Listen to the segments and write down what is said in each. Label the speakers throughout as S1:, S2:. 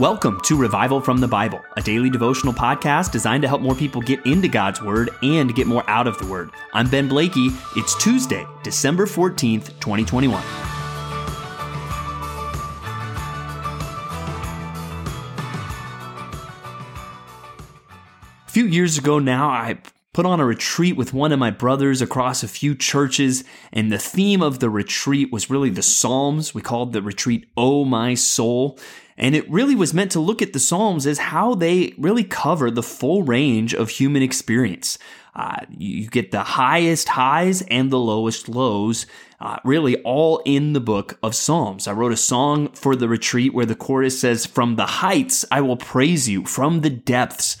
S1: Welcome to Revival from the Bible, a daily devotional podcast designed to help more people get into God's Word and get more out of the Word. I'm Ben Blakey. It's Tuesday, December 14th, 2021. A few years ago now, I put on a retreat with one of my brothers across a few churches, and the theme of the retreat was really the Psalms. We called the retreat Oh My Soul. And it really was meant to look at the Psalms as how they really cover the full range of human experience. Uh, you get the highest highs and the lowest lows, uh, really all in the book of Psalms. I wrote a song for the retreat where the chorus says, From the heights I will praise you, from the depths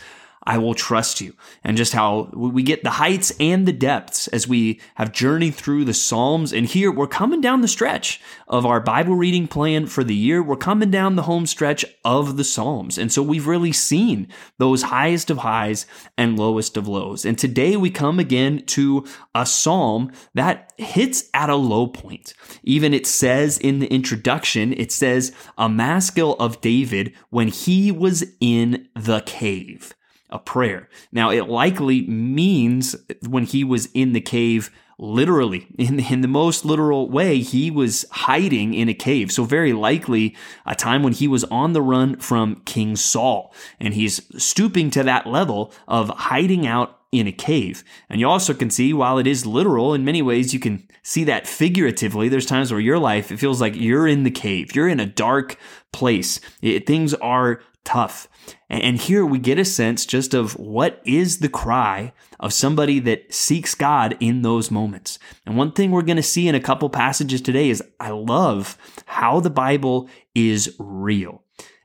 S1: I will trust you. And just how we get the heights and the depths as we have journeyed through the Psalms. And here we're coming down the stretch of our Bible reading plan for the year. We're coming down the home stretch of the Psalms. And so we've really seen those highest of highs and lowest of lows. And today we come again to a Psalm that hits at a low point. Even it says in the introduction, it says, a maskil of David when he was in the cave a prayer. Now, it likely means when he was in the cave, literally, in, in the most literal way, he was hiding in a cave. So, very likely a time when he was on the run from King Saul. And he's stooping to that level of hiding out in a cave. And you also can see, while it is literal, in many ways, you can see that figuratively. There's times where your life, it feels like you're in the cave. You're in a dark place. It, things are tough. And here we get a sense just of what is the cry of somebody that seeks God in those moments. And one thing we're going to see in a couple passages today is I love how the Bible is real.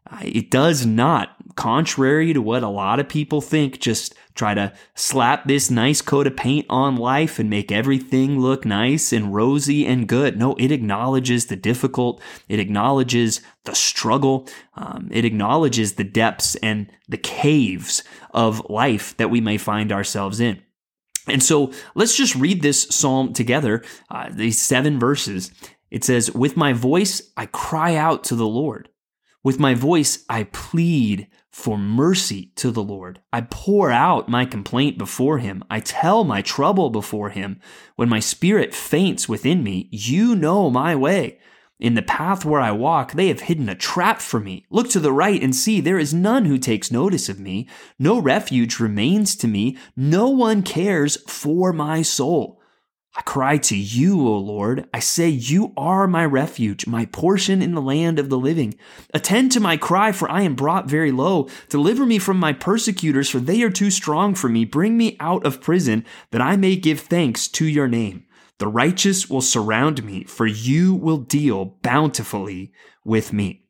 S1: Uh, it does not, contrary to what a lot of people think, just try to slap this nice coat of paint on life and make everything look nice and rosy and good. No, it acknowledges the difficult. It acknowledges the struggle. Um, it acknowledges the depths and the caves of life that we may find ourselves in. And so let's just read this psalm together, uh, these seven verses. It says, With my voice, I cry out to the Lord. With my voice, I plead for mercy to the Lord. I pour out my complaint before him. I tell my trouble before him. When my spirit faints within me, you know my way. In the path where I walk, they have hidden a trap for me. Look to the right and see, there is none who takes notice of me. No refuge remains to me. No one cares for my soul. I cry to you, O Lord. I say, You are my refuge, my portion in the land of the living. Attend to my cry, for I am brought very low. Deliver me from my persecutors, for they are too strong for me. Bring me out of prison, that I may give thanks to your name. The righteous will surround me, for you will deal bountifully with me.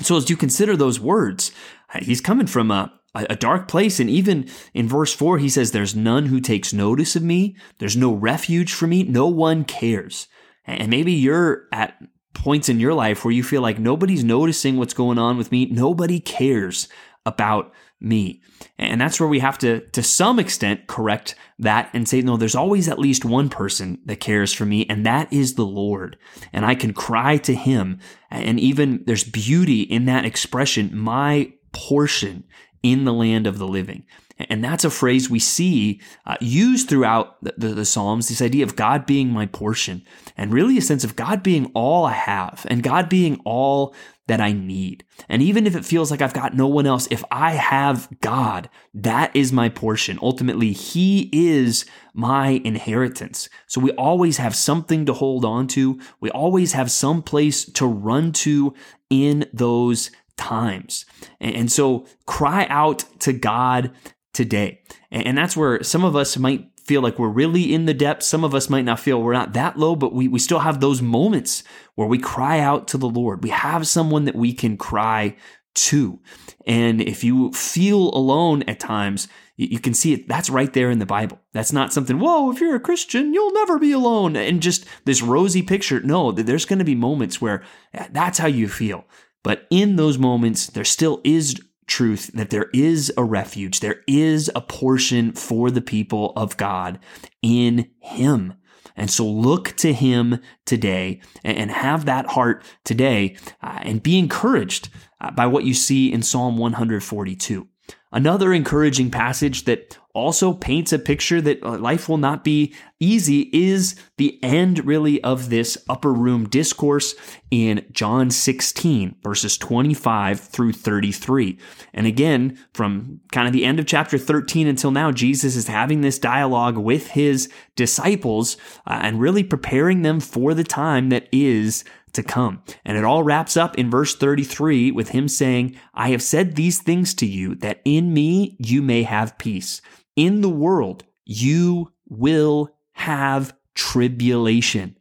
S1: So, as you consider those words, he's coming from a, a dark place. And even in verse 4, he says, There's none who takes notice of me. There's no refuge for me. No one cares. And maybe you're at points in your life where you feel like nobody's noticing what's going on with me. Nobody cares about me. And that's where we have to, to some extent, correct that and say, no, there's always at least one person that cares for me, and that is the Lord. And I can cry to him. And even there's beauty in that expression, my portion in the land of the living. And that's a phrase we see uh, used throughout the, the, the, Psalms, this idea of God being my portion, and really a sense of God being all I have, and God being all that I need. And even if it feels like I've got no one else, if I have God, that is my portion. Ultimately, He is my inheritance. So we always have something to hold on to. We always have some place to run to in those times. And so cry out to God today. And that's where some of us might feel like we're really in the depths. Some of us might not feel we're not that low, but we, we still have those moments where we cry out to the Lord. We have someone that we can cry to. And if you feel alone at times, you can see it. That's right there in the Bible. That's not something, whoa, if you're a Christian, you'll never be alone. And just this rosy picture. No, there's going to be moments where eh, that's how you feel. But in those moments, there still is truth that there is a refuge, there is a portion for the people of God in Him. And so look to him today and have that heart today uh, and be encouraged uh, by what you see in Psalm 142. Another encouraging passage that also paints a picture that uh, life will not be easy is the end really of this upper room discourse in John 16 verses 25 through 33. And again, from kind of the end of chapter 13 until now, Jesus is having this dialogue with his disciples uh, and really preparing them for the time that is to come. And it all wraps up in verse 33 with him saying, I have said these things to you that in me you may have peace. In the world you will have tribulation,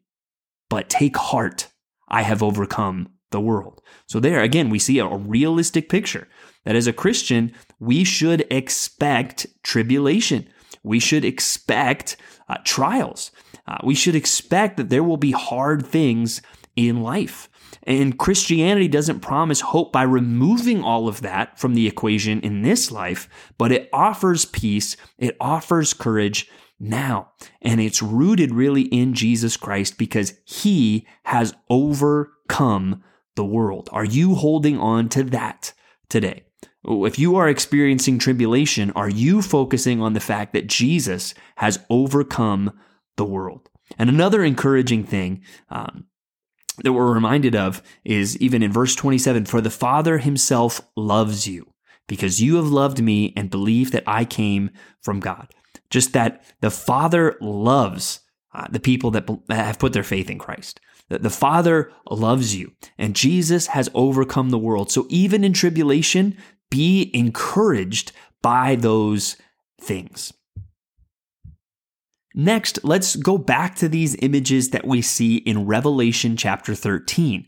S1: but take heart. I have overcome the world. So there again, we see a realistic picture that as a Christian, we should expect tribulation. We should expect uh, trials. Uh, we should expect that there will be hard things in life. And Christianity doesn't promise hope by removing all of that from the equation in this life, but it offers peace, it offers courage now. And it's rooted really in Jesus Christ because he has overcome the world. Are you holding on to that today? If you are experiencing tribulation, are you focusing on the fact that Jesus has overcome the world? And another encouraging thing um, that we're reminded of is even in verse 27 For the Father himself loves you because you have loved me and believe that I came from God. Just that the Father loves uh, the people that have put their faith in Christ. The Father loves you, and Jesus has overcome the world. So even in tribulation, be encouraged by those things. Next, let's go back to these images that we see in Revelation chapter 13.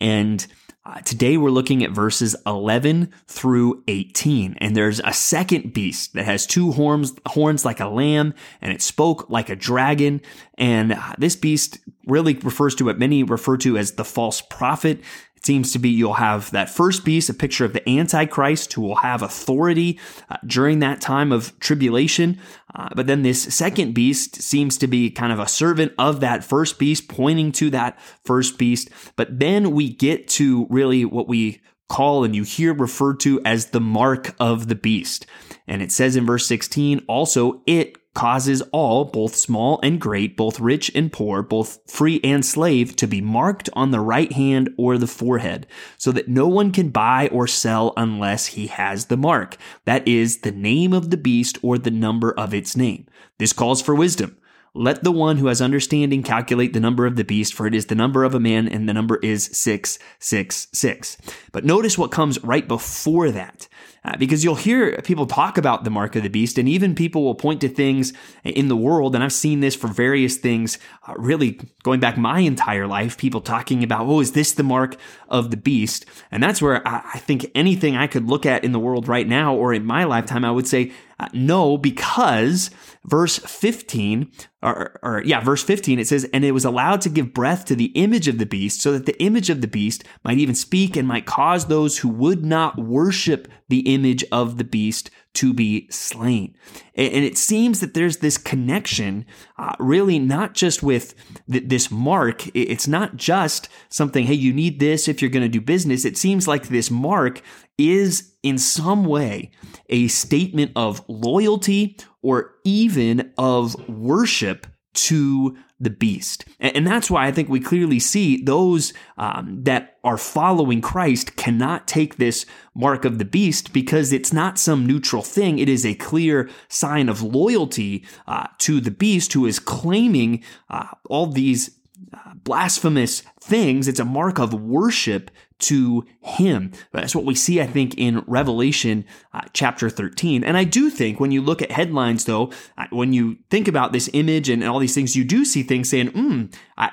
S1: And uh, today we're looking at verses 11 through 18. And there's a second beast that has two horns, horns like a lamb, and it spoke like a dragon. And uh, this beast really refers to what many refer to as the false prophet. It seems to be you'll have that first beast, a picture of the Antichrist who will have authority uh, during that time of tribulation. Uh, but then this second beast seems to be kind of a servant of that first beast, pointing to that first beast. But then we get to really what we call and you hear referred to as the mark of the beast. And it says in verse 16, also it causes all, both small and great, both rich and poor, both free and slave, to be marked on the right hand or the forehead, so that no one can buy or sell unless he has the mark. That is the name of the beast or the number of its name. This calls for wisdom. Let the one who has understanding calculate the number of the beast, for it is the number of a man, and the number is 666. But notice what comes right before that. Uh, because you'll hear people talk about the mark of the beast, and even people will point to things in the world. And I've seen this for various things, uh, really going back my entire life. People talking about, oh, is this the mark of the beast? And that's where I, I think anything I could look at in the world right now or in my lifetime, I would say uh, no, because verse 15, or, or, yeah, verse 15, it says, and it was allowed to give breath to the image of the beast so that the image of the beast might even speak and might cause those who would not worship the image of the beast to be slain. And it seems that there's this connection, uh, really not just with th- this mark. It's not just something, hey, you need this if you're going to do business. It seems like this mark is in some way a statement of loyalty or even of worship to the beast. And that's why I think we clearly see those um, that are following Christ cannot take this mark of the beast because it's not some neutral thing. It is a clear sign of loyalty uh, to the beast who is claiming uh, all these uh, blasphemous things. It's a mark of worship to him. That's what we see, I think, in Revelation uh, chapter 13. And I do think when you look at headlines, though, uh, when you think about this image and, all these things, you do see things saying, hmm,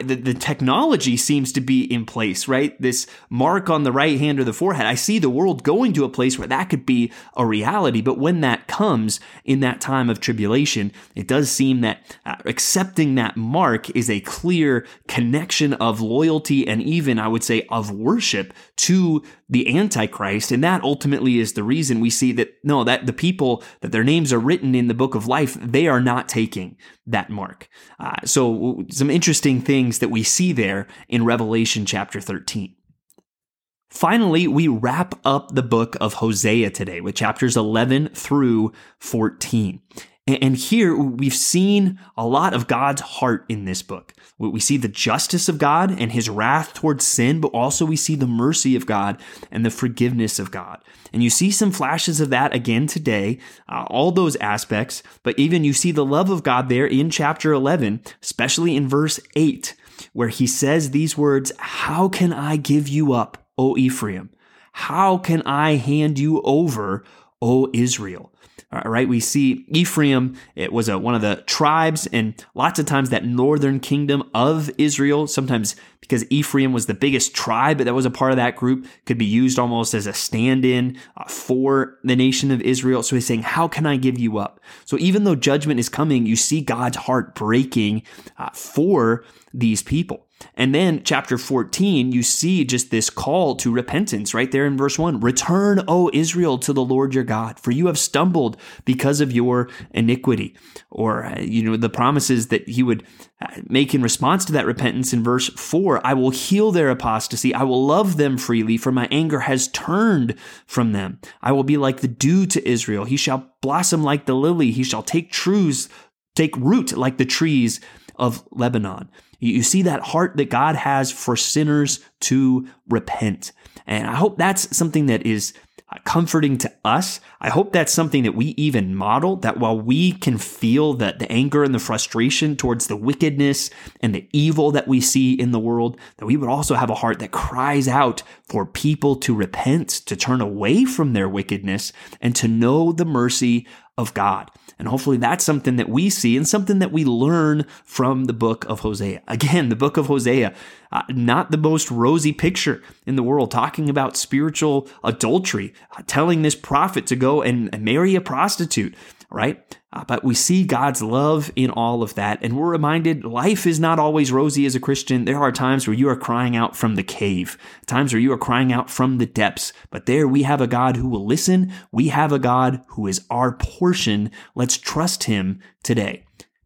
S1: the, the technology seems to be in place, right? This mark on the right hand or the forehead. I see the world going to a place where that could be a reality. But when that comes in that time of tribulation, it does seem that uh, accepting that mark is a clear connection of loyalty and even, I would say, of worship to the Antichrist. And that ultimately is the reason we see that no, that the people that their names are written in the book of life, they are not taking that mark. Uh, so some interesting things that we see there in Revelation chapter 13. Finally, we wrap up the book of Hosea today with chapters 11 through 14. And here we've seen a lot of God's heart in this book. We see the justice of God and his wrath towards sin, but also we see the mercy of God and the forgiveness of God. And you see some flashes of that again today, uh, all those aspects, but even you see the love of God there in chapter 11, especially in verse 8, where he says these words, How can I give you up? O Ephraim? How can I hand you over, O Israel? All right, we see Ephraim, it was a, one of the tribes, and lots of times that northern kingdom of Israel, sometimes because Ephraim was the biggest tribe that was a part of that group, could be used almost as a stand in uh, for the nation of Israel. So he's saying, How can I give you up? So even though judgment is coming, you see God's heart breaking uh, for these people. And then chapter 14, you see just this call to repentance right there in verse 1. Return, O Israel, to the Lord your God, for you have stumbled because of your iniquity. Or, uh, you know, the promises that he would uh, make in response to that repentance in verse 4 I will heal their apostasy. I will love them freely, for my anger has turned from them. I will be like the dew to Israel. He shall blossom like the lily. He shall take truths, take root like the trees of Lebanon. You see that heart that God has for sinners to repent. And I hope that's something that is uh, comforting to us. I hope that's something that we even model that while we can feel that the anger and the frustration towards the wickedness and the evil that we see in the world, that we would also have a heart that cries out for people to repent, to turn away from their wickedness and to know the mercy of God. And hopefully that's something that we see and something that we learn from the book of Hosea. Again, the book of Hosea, uh, not the most rosy picture in the world, talking about spiritual adultery, uh, telling this prophet to go and, and marry a prostitute, right? Uh, but we see God's love in all of that. And we're reminded life is not always rosy as a Christian. There are times where you are crying out from the cave, times where you are crying out from the depths. But there we have a God who will listen. We have a God who is our portion. Let's trust him today.